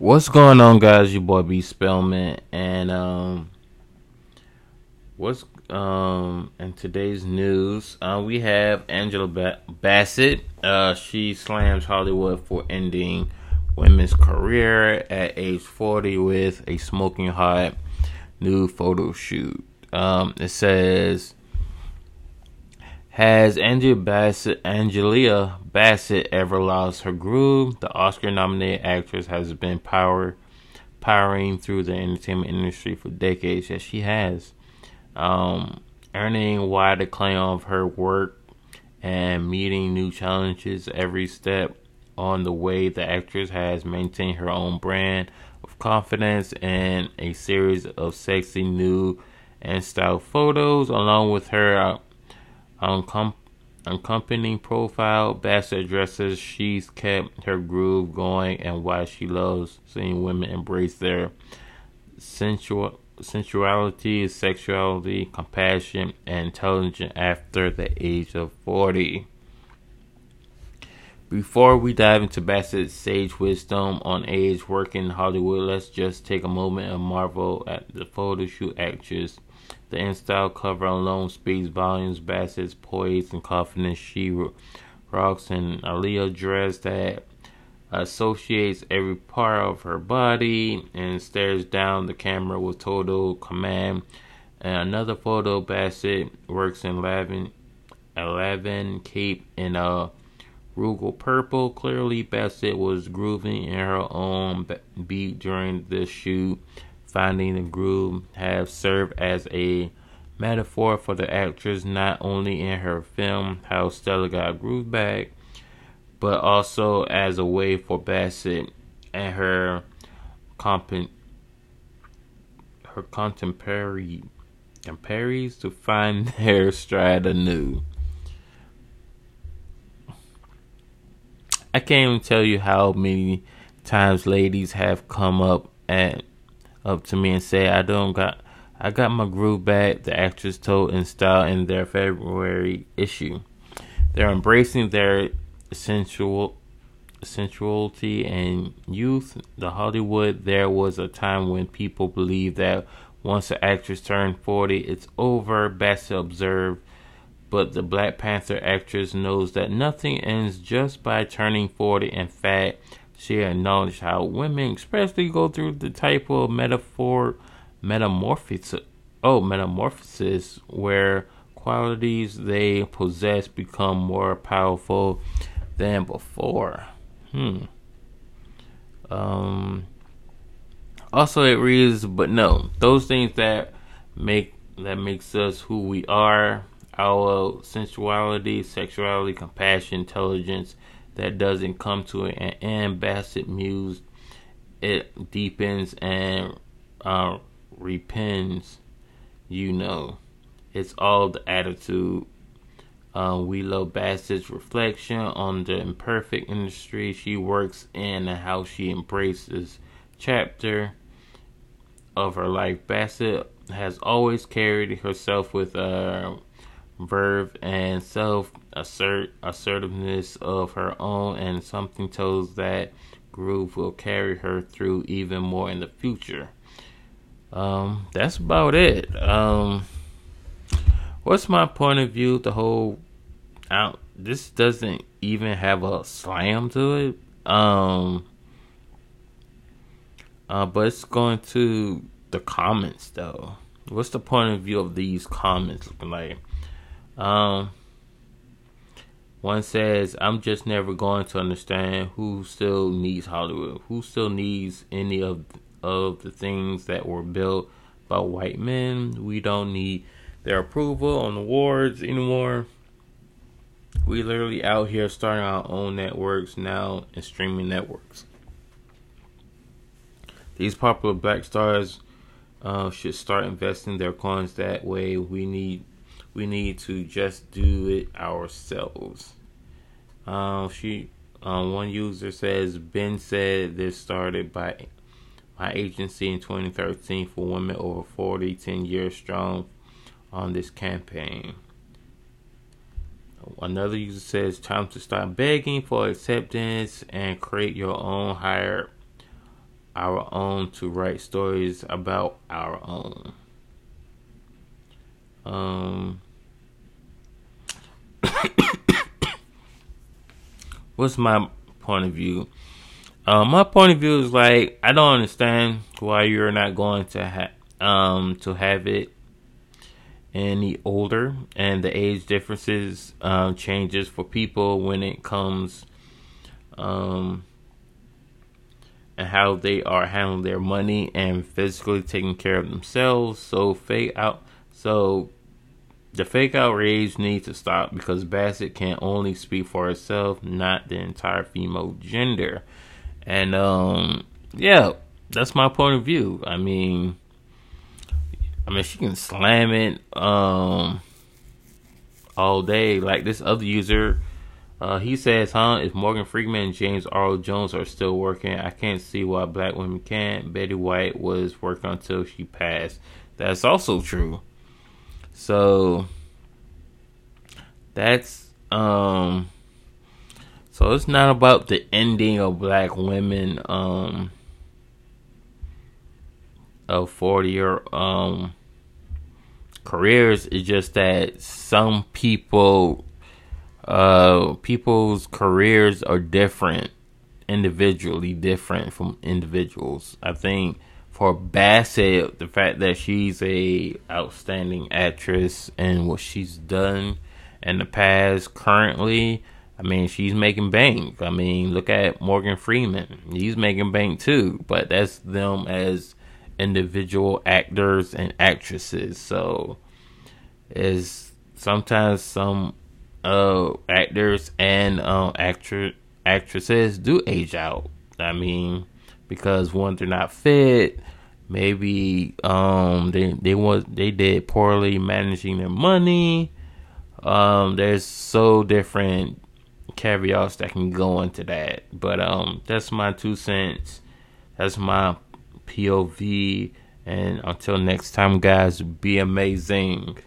What's going on, guys? Your boy B Spellman, and um, what's um in today's news? Uh, we have Angela ba- Bassett. Uh, she slams Hollywood for ending women's career at age 40 with a smoking hot new photo shoot. Um, it says has Bassett, Angelia Bassett ever lost her groove? The Oscar-nominated actress has been power, powering through the entertainment industry for decades. Yes, she has, um, earning wide acclaim of her work and meeting new challenges every step on the way. The actress has maintained her own brand of confidence and a series of sexy new and style photos, along with her. Uncom- accompanying profile, Bassett addresses she's kept her groove going and why she loves seeing women embrace their sensual sensuality, sexuality, compassion, and intelligence after the age of 40. Before we dive into Bassett's sage wisdom on age working in Hollywood, let's just take a moment and marvel at the photo shoot actress the InStyle cover alone speaks volumes. Bassett's poise and confidence. She rocks an Alaïa dress that associates every part of her body and stares down the camera with total command. And another photo, Bassett works in 11, 11 cape in a rugal purple. Clearly, Bassett was grooving in her own beat during this shoot finding the groove have served as a metaphor for the actress not only in her film How Stella Got Groove Back, but also as a way for Bassett and her comp- her contemporary contemporaries to find their stride anew. I can't even tell you how many times ladies have come up and up to me and say I don't got I got my groove back, the actress told InStyle in their February issue. They're embracing their sensual sensuality and youth. The Hollywood there was a time when people believed that once an actress turned 40, it's over, Bassett observed. But the Black Panther actress knows that nothing ends just by turning 40. In fact, she acknowledged how women especially go through the type of metaphor metamorphosis oh metamorphosis where qualities they possess become more powerful than before. Hmm. Um also it reads but no, those things that make that makes us who we are, our sensuality, sexuality, compassion, intelligence, that doesn't come to an end. Bassett mused, it deepens and uh, repents. You know, it's all the attitude. Uh, we love Bassett's reflection on the imperfect industry she works in and how she embraces chapter of her life. Bassett has always carried herself with a uh, verve and self assert assertiveness of her own and something tells that groove will carry her through even more in the future. Um, that's about it. Um, what's my point of view? The whole out. This doesn't even have a slam to it. Um, uh, but it's going to the comments though. What's the point of view of these comments looking like? Um, one says, I'm just never going to understand who still needs Hollywood, who still needs any of of the things that were built by white men. We don't need their approval on awards anymore. We literally out here starting our own networks now and streaming networks. These popular black stars uh, should start investing their coins that way. We need we need to just do it ourselves. Um, she, um, one user says Ben said this started by my agency in 2013 for women over 40, 10 years strong on this campaign. Another user says time to stop begging for acceptance and create your own hire our own to write stories about our own. Um, what's my point of view? Um, my point of view is like I don't understand why you're not going to have um to have it any older, and the age differences um, changes for people when it comes um and how they are handling their money and physically taking care of themselves. So fake out so the fake outrage needs to stop because Bassett can only speak for herself, not the entire female gender. And um yeah, that's my point of view. I mean I mean she can slam it um all day. Like this other user uh, he says, huh? If Morgan Freeman and James Earl Jones are still working, I can't see why black women can't. Betty White was working until she passed. That's also true. So that's um so it's not about the ending of black women um of 40 year um careers. It's just that some people uh people's careers are different individually different from individuals. I think for bassett the fact that she's a outstanding actress and what she's done in the past currently i mean she's making bank. I mean look at morgan freeman. He's making bank too but that's them as individual actors and actresses. So is sometimes some uh actors and um actresses do age out. I mean, because one they're not fit, maybe um they they was they did poorly managing their money. Um there's so different caveats that can go into that. But um that's my two cents. That's my POV and until next time guys be amazing.